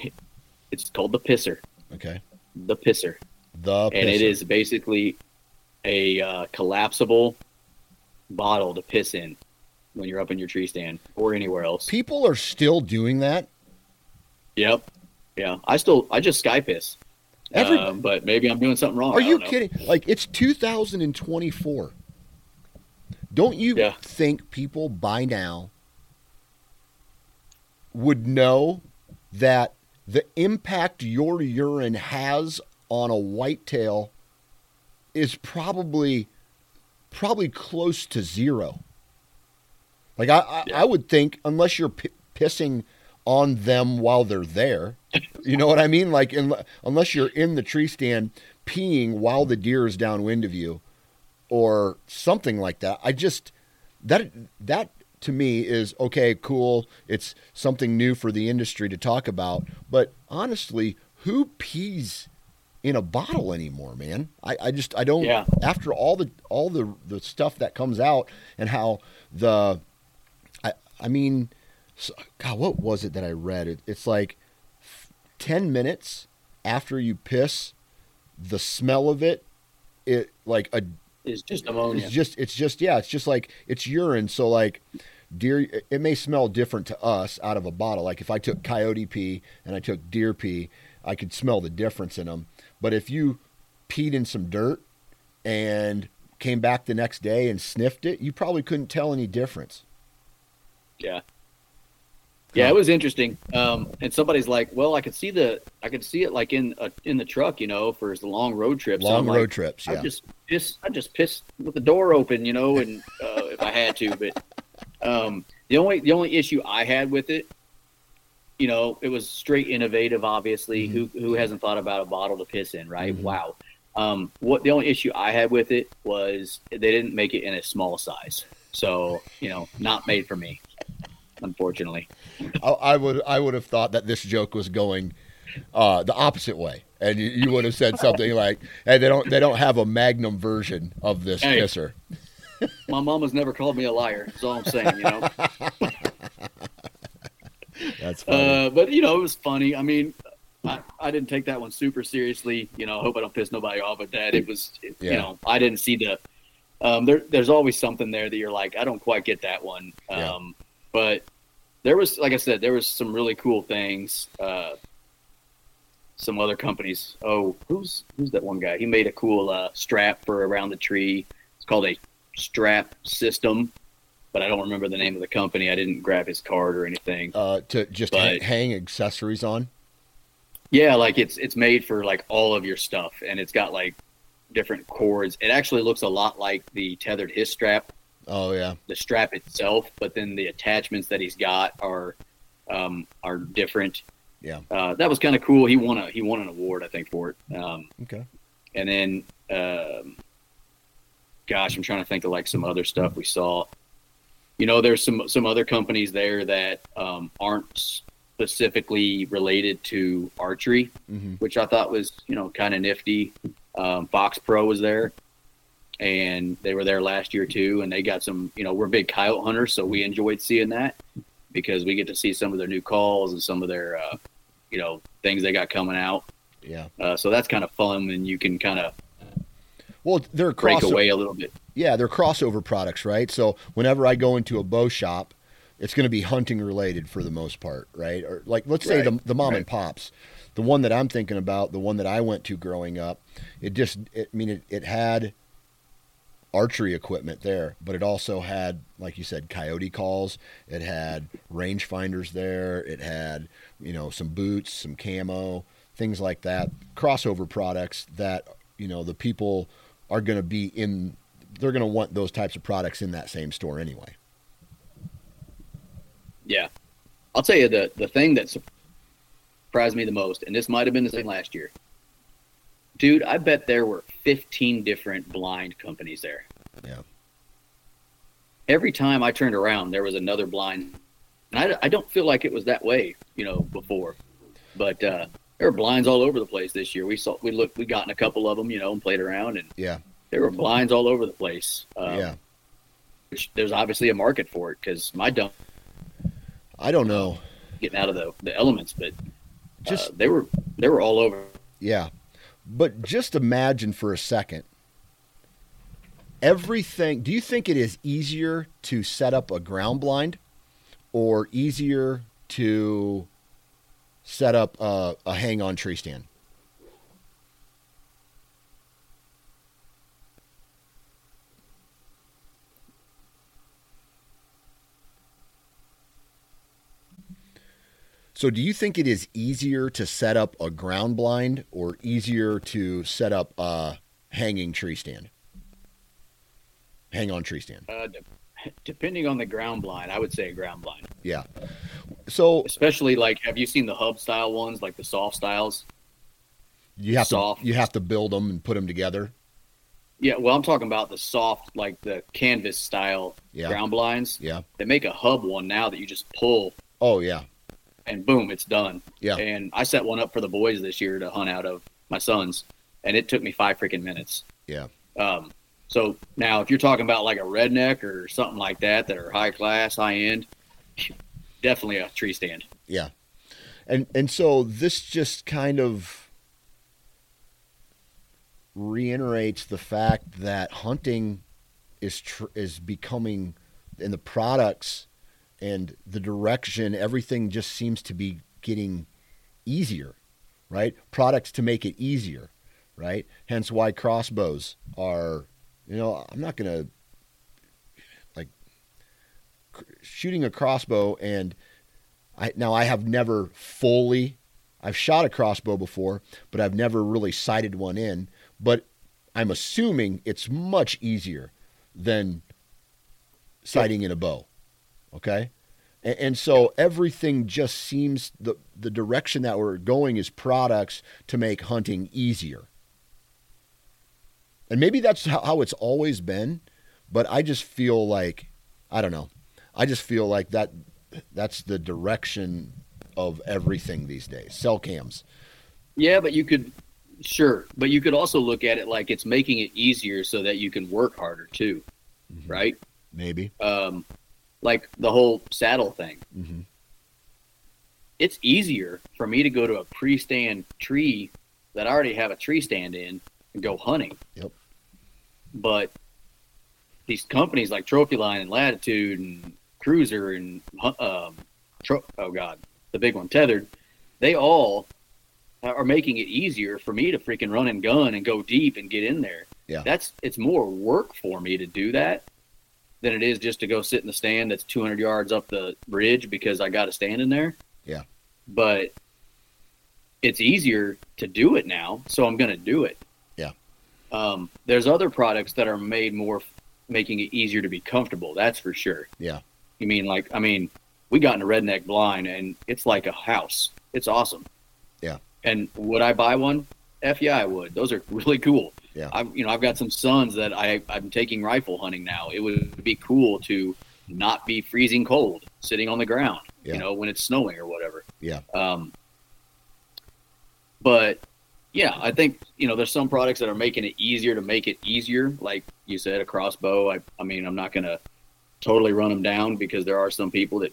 it's called the Pisser, Okay. the Pisser, The and it is basically a uh, collapsible bottle to piss in when you're up in your tree stand or anywhere else. People are still doing that. Yep. Yeah. I still I just sky piss. Every, Um, but maybe I'm doing something wrong. are you know. kidding? Like it's 2024. Don't you Yeah. think people by now would know that the impact your urine has on a whitetail is probably probably close to zero. Like I, I, yeah. I would think unless you're p- pissing on them while they're there, you know what I mean? Like in, unless you're in the tree stand peeing while the deer is downwind of you, or something like that. I just that that to me is okay, cool. It's something new for the industry to talk about. But honestly, who pees in a bottle anymore, man? I, I just I don't. Yeah. After all the all the the stuff that comes out and how the, I I mean, God, what was it that I read? It, it's like ten minutes after you piss, the smell of it, it like a is just ammonia. It's just it's just yeah, it's just like it's urine. So like deer it may smell different to us out of a bottle. Like if I took coyote pee and I took deer pee, I could smell the difference in them. But if you peed in some dirt and came back the next day and sniffed it, you probably couldn't tell any difference. Yeah. Yeah, it was interesting. Um, and somebody's like, "Well, I could see the, I could see it like in uh, in the truck, you know, for the long road trips. Long so road like, trips. Yeah. I just piss, I just pissed with the door open, you know, and uh, if I had to. But um, the only the only issue I had with it, you know, it was straight innovative. Obviously, mm-hmm. who who hasn't thought about a bottle to piss in, right? Mm-hmm. Wow. Um, what the only issue I had with it was they didn't make it in a small size, so you know, not made for me unfortunately. I, I, would I would have thought that this joke was going uh, the opposite way, and you, you, would have said something like, "Hey, they don't they don't have a Magnum version of this hey, kisser." My mom has never called me a liar. That's all I'm saying. You know. That's funny. Uh, but you know, it was funny. I mean, I, I didn't take that one super seriously. You know, I hope I don't piss nobody off with that. It was, it, yeah. you know, I didn't see the. Um, there, there's always something there that you're like, I don't quite get that one. Um, yeah. But there was, like I said, there was some really cool things. Uh, some other companies. Oh, who's who's that one guy? He made a cool uh, strap for around the tree. It's called a strap system, but I don't remember the name of the company. I didn't grab his card or anything. Uh, to just but, hang accessories on. Yeah, like it's it's made for like all of your stuff, and it's got like different cords. It actually looks a lot like the Tethrd his strap Oh yeah. The strap itself, but then the attachments that he's got are um, are different. Yeah. Uh, that was kind of cool. He won a he won an award, I think, for it. Um, okay. And then, um, gosh, I'm trying to think of like some other stuff we saw. You know, there's some some other companies there that um, aren't specifically related to archery, mm-hmm. which I thought was you know kind of nifty. Um, FoxPro was there and they were there last year too. And they got some, you know, we're big coyote hunters, so we enjoyed seeing that because we get to see some of their new calls and some of their, uh, you know, things they got coming out. Yeah. Uh, so that's kind of fun, and you can kind of well, they're break away a little bit. Yeah, they're crossover products, right? So whenever I go into a bow shop, it's going to be hunting related for the most part, right? Or like let's say right. the the mom right. and pops, the one that I'm thinking about, the one that I went to growing up, it just, it, I mean, it, it had archery equipment there, but it also had, like you said, coyote calls. It had range finders there. It had, you know, some boots, some camo, things like that. Crossover products that, you know, the people are going to be in, they're going to want those types of products in that same store anyway. Yeah. I'll tell you the, the thing that surprised me the most, and this might have been the same last year, Dude, I bet there were 15 different blind companies there. Yeah. Every time I turned around, there was another blind. And I, I don't feel like it was that way, you know, before. But uh, there were blinds all over the place this year. We saw, we looked, we got in a couple of them, you know, and played around, and yeah, there were blinds all over the place. Um, yeah. Which there's obviously a market for it because my dump. I don't know. Getting out of the, the elements, but just uh, they were they were all over. Yeah, but just imagine for a second everything. Do you think it is easier to set up a ground blind or easier to set up a, a hang on tree stand? So, do you think it is easier to set up a ground blind or easier to set up a hanging tree stand? Hang on tree stand. Uh, depending on the ground blind, I would say a ground blind. Yeah. So Especially like, have you seen the hub style ones, like the soft styles? you have Soft. to you have to build them and put them together. Yeah, well, I'm talking about the soft, like the canvas style Yeah. ground blinds. Yeah. They make a hub one now that you just pull Oh yeah. And boom, it's done. Yeah. And I set one up for the boys this year to hunt out of my sons, and it took me five freaking minutes. Yeah. Um, so now, if you're talking about like a redneck or something like that that are high class, high end, definitely a tree stand. Yeah. And and so this just kind of reiterates the fact that hunting is tr- is becoming in the products and the direction everything just seems to be getting easier, right? Products to make it easier, right? Hence why crossbows are, you know, I'm not going to like shooting a crossbow and I now I have never fully I've shot a crossbow before, but I've never really sighted one in, but I'm assuming it's much easier than sighting in a bow. Okay? And, and so everything just seems the the direction that we're going is products to make hunting easier. And maybe that's how, it's always been, but I just feel like I don't know. I just feel like that that's the direction of everything these days. Cell cams. Yeah, but you could, sure, but you could also look at it like it's making it easier so that you can work harder too, Mhm. right? Maybe. Um, like the whole saddle thing. hmm It's easier for me to go to a pre-stand tree that I already have a tree stand in and go hunting. Yep. But these companies like Trophyline and Latitude and Cruzr and um, tro- oh god, the big one, Tethrd, they all are making it easier for me to freaking run and gun and go deep and get in there. Yeah. That's it's more work for me to do that than it is just to go sit in the stand that's 200 yards up the bridge because I got to stand in there. Yeah. But it's easier to do it now, so I'm going to do it. Yeah. Um, there's other products that are made more, making it easier to be comfortable. That's for sure. Yeah. You mean like I mean, we got in a redneck blind and it's like a house. It's awesome. Yeah. And would I buy one? F yeah, I would. Those are really cool. Yeah. I've you know I've got some sons that I I'm taking rifle hunting now. It would be cool to not be freezing cold sitting on the ground. Yeah. You know when it's snowing or whatever. Yeah. Um. But yeah, I think you know there's some products that are making it easier to make it easier. Like you said, a crossbow. I I mean I'm not gonna totally run them down because there are some people that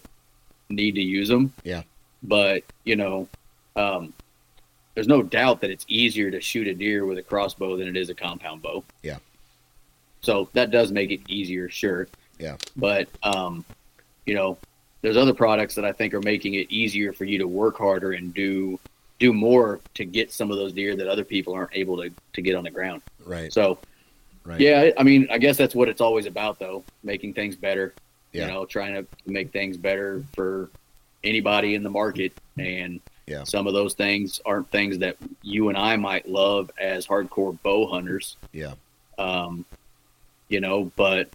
need to use them. Yeah. But you know, um, there's no doubt that it's easier to shoot a deer with a crossbow than it is a compound bow. Yeah. So that does make it easier, sure. Yeah. But um, you know, there's other products that I think are making it easier for you to work harder and do do more to get some of those deer that other people aren't able to to get on the ground. Right. So Right. yeah, I mean, I guess that's what it's always about, though, making things better. Yeah. You know, trying to make things better for anybody in the market, and Yeah. some of those things aren't things that you and I might love as hardcore bow hunters. Yeah. Um, you know, but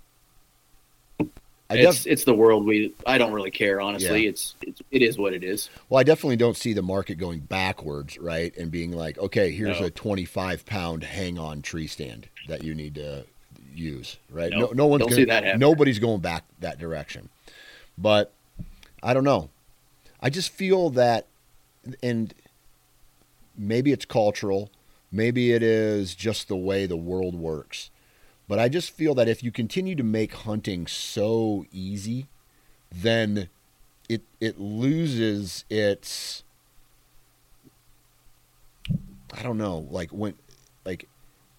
I it's def- it's the world we. I don't really care, honestly. Yeah. It's, it's it is what it is. well, I definitely don't see the market going backwards, right? And being like, okay, here's No. a 25 pound hang on tree stand that you need to use, right? No, no, no one's gonna, see that happening. nobody's going back that direction. But I don't know. I just feel that, and maybe it's cultural, maybe it is just the way the world works. But I just feel that if you continue to make hunting so easy, then it it loses its I don't know, like when like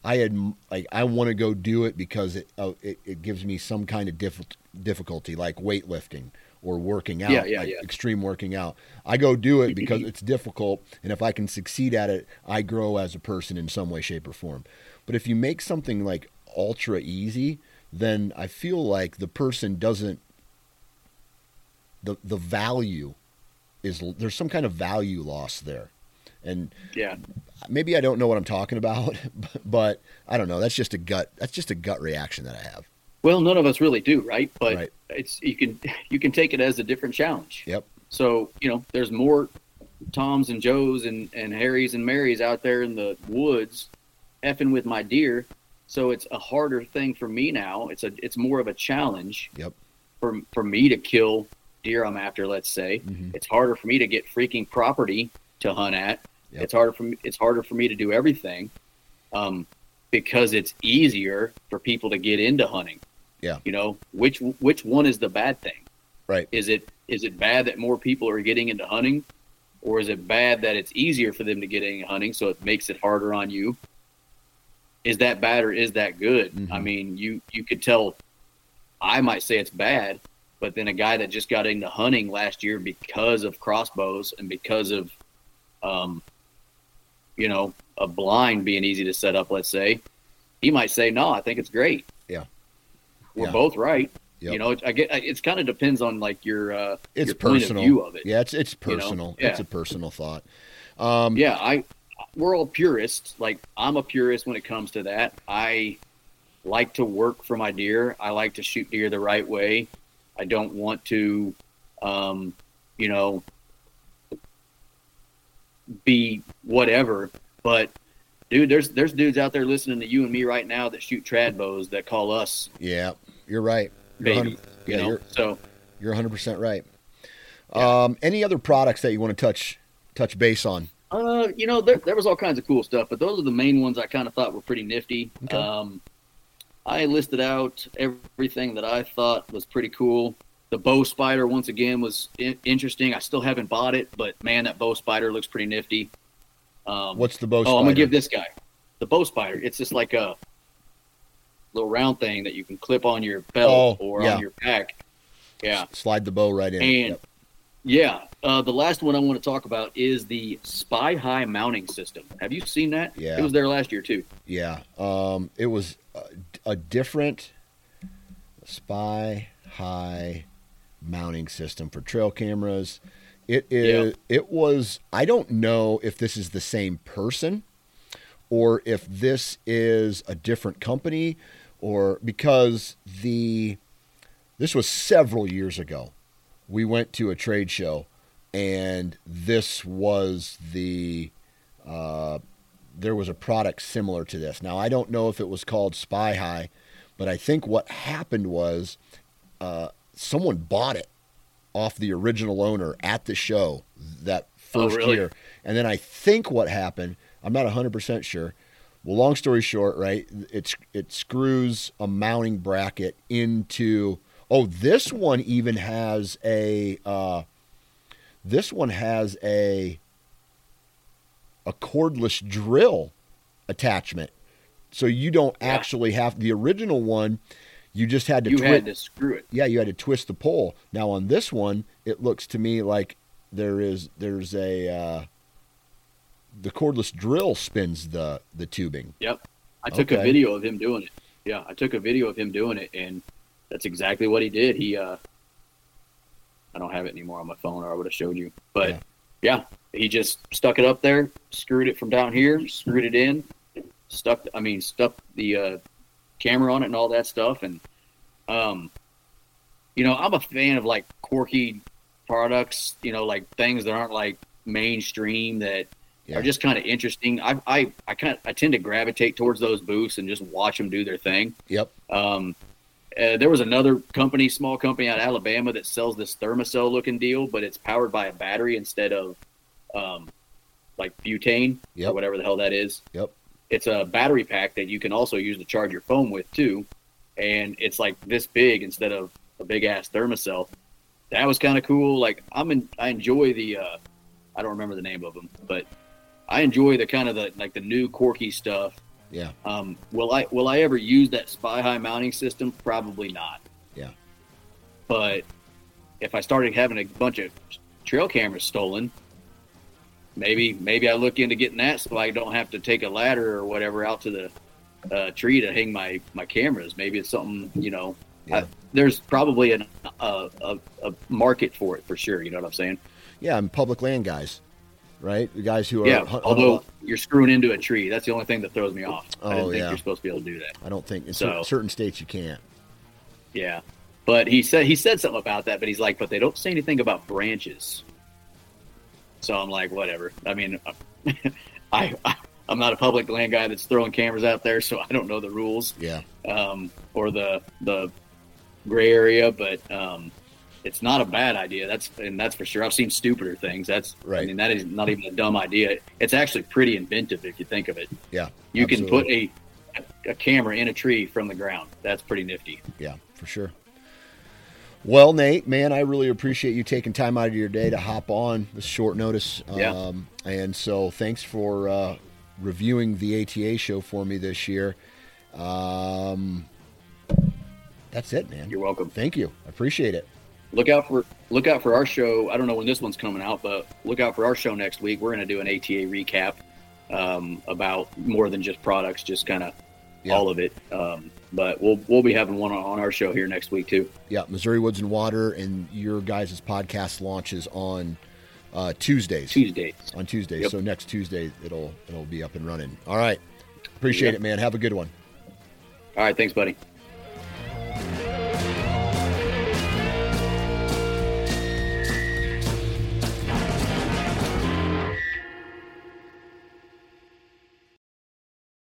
I had like I want to go do it because it, uh, it it gives me some kind of diff- difficulty like weightlifting or working out, Yeah, yeah, like yeah. extreme working out. I go do it because it's difficult, and if I can succeed at it, I grow as a person in some way, shape, or form. But if you make something like ultra easy, then I feel like the person doesn't the the value is there's some kind of value loss there. And Yeah. maybe I don't know what I'm talking about, but I don't know. That's just a gut. That's just a gut reaction that I have. Well, none of us really do, right? But Right. it's you can you can take it as a different challenge. Yep. So you know, there's more Toms and Joes and and Harrys and Marys out there in the woods, effing with my deer. So it's a harder thing for me now. It's a it's more of a challenge. Yep. For for me to kill deer I'm after, let's say. Mhm. It's harder for me to get freaking property to hunt at. Yep. It's harder for me. It's harder for me to do everything, um, because it's easier for people to get into hunting. Yeah. You know which which one is the bad thing? Right. Is it is it bad that more people are getting into hunting, or is it bad that it's easier for them to get into hunting, so it makes it harder on you? Is that bad or is that good? Mhm. I mean, you you could tell. I might say it's bad, but then a guy that just got into hunting last year because of crossbows and because of, um, you know, a blind being easy to set up, let's say, he might say, "No, I think it's great." We're Yeah. both right. Yep. You know, I get it's kind of depends on like your uh, It's your point of personal. view of it. Yeah, it's it's you know? personal. It's a personal thought. Um, yeah i we're all purists like i'm a purist when it comes to that i like to work for my deer i like to shoot deer the right way i don't want to um you know be whatever but dude there's there's dudes out there listening to you and me right now that shoot trad bows that call us yeah, you're right. You're baby 100 you yeah, know you're so you're 100 percent right. Um, any other products that you want to touch touch base on? Uh, you know, there, there was all kinds of cool stuff, but those are the main ones I kind of thought were pretty nifty. Okay. Um, I listed out everything that I thought was pretty cool. The bow spider, once again, was I- interesting. I still haven't bought it, but man, that bow spider looks pretty nifty. Um, What's the bow? oh, I'm gonna give this guy the bow spider. It's just like a little round thing that you can clip on your belt Oh, or yeah. on your pack. Yeah. Slide the bow right in. And Yep. yeah, uh, the last one I want to talk about is the Spy High mounting system. Have you seen that? Yeah. It was there last year too. Yeah, um, it was a, a different spy high mounting system for trail cameras. It is. It was. I don't know if this is the same person, or if this is a different company, or because the this was several years ago. We went to a trade show, and this was the uh, there was a product similar to this. Now I don't know if it was called Spy High, but I think what happened was uh, someone bought it off the original owner at the show that Oh, first really? year, and then I think what happened. I'm not 100 percent sure. Well, long story short, right? It's it screws a mounting bracket into. Oh, this one even has a. Uh, this one has a a cordless drill attachment. So you don't Yeah. actually have the original one. You just had to You twi- had to screw it. yeah, you had to twist the pole. Now on this one, it looks to me like there is there's a uh, the cordless drill spins the the tubing. Yep. I took a video of him doing it. Yeah, I took a video of him doing it, and that's exactly what he did. He, uh, I don't have it anymore on my phone, or I would have showed you. But Yeah. yeah. he just stuck it up there, screwed it from down here, screwed it in, stuck. I mean, stuck the uh, camera on it and all that stuff. And um, you know, I'm a fan of like quirky products. You know, like things that aren't like mainstream that Yeah. are just kind of interesting. I I I kind of I tend to gravitate towards those booths and just watch them do their thing. Yep. Um, uh, there was another company, small company out of Alabama, that sells this Thermacell looking deal, but it's powered by a battery instead of um, like butane Yep. or whatever the hell that is. Yep. It's a battery pack that you can also use to charge your phone with too, and it's like this big instead of a big ass Thermacell. That was kind of cool. Like I'm in, I enjoy the uh, I don't remember the name of them, but I enjoy the kind of the like the new quirky stuff. Yeah. Um, will I will I ever use that Spy High mounting system? Probably not. Yeah. But if I started having a bunch of trail cameras stolen, maybe maybe I look into getting that so I don't have to take a ladder or whatever out to the uh, tree to hang my my cameras. Maybe it's something you know. Yeah. I, there's probably an, a, a a market for it for sure. You know what I'm saying? Yeah, I'm public land guys, right? The guys who are Yeah. hunt Although you're screwing into a tree, that's the only thing that throws me off. I Oh, didn't think yeah. you're supposed to be able to do that. I don't think in So- certain states you can't. Yeah, but he said he said something about that, but he's like, but they don't say anything about branches. So I'm like, whatever. I mean, I, I I'm not a public land guy that's throwing cameras out there, so I don't know the rules. Yeah. Um, or the the gray area, but um, it's not a bad idea. That's and that's for sure. I've seen stupider things. That's right. I mean, that is not even a dumb idea. It's actually pretty inventive if you think of it. Yeah. You absolutely. can put a a camera in a tree from the ground. That's pretty nifty. Yeah, for sure. Well, Nate, man, I really appreciate you taking time out of your day to hop on this short notice. Yeah. Um, and so thanks for uh, reviewing the ATA show for me this year. Um, that's it, man. You're welcome. Thank you. I appreciate it. Look out for look out for our show. I don't know when this one's coming out, but look out for our show next week. We're going to do an ATA recap um, about more than just products, just kind of Yeah. all of it. Um, but we'll we'll be having one on, our show here next week too. Yeah, Missouri Woods and Water, and your guys' podcast launches on uh, Tuesdays. Tuesdays. On Tuesdays. Yep. So next Tuesday it'll it'll be up and running. All right. Appreciate Yep. it, man. Have a good one. All right, thanks, buddy.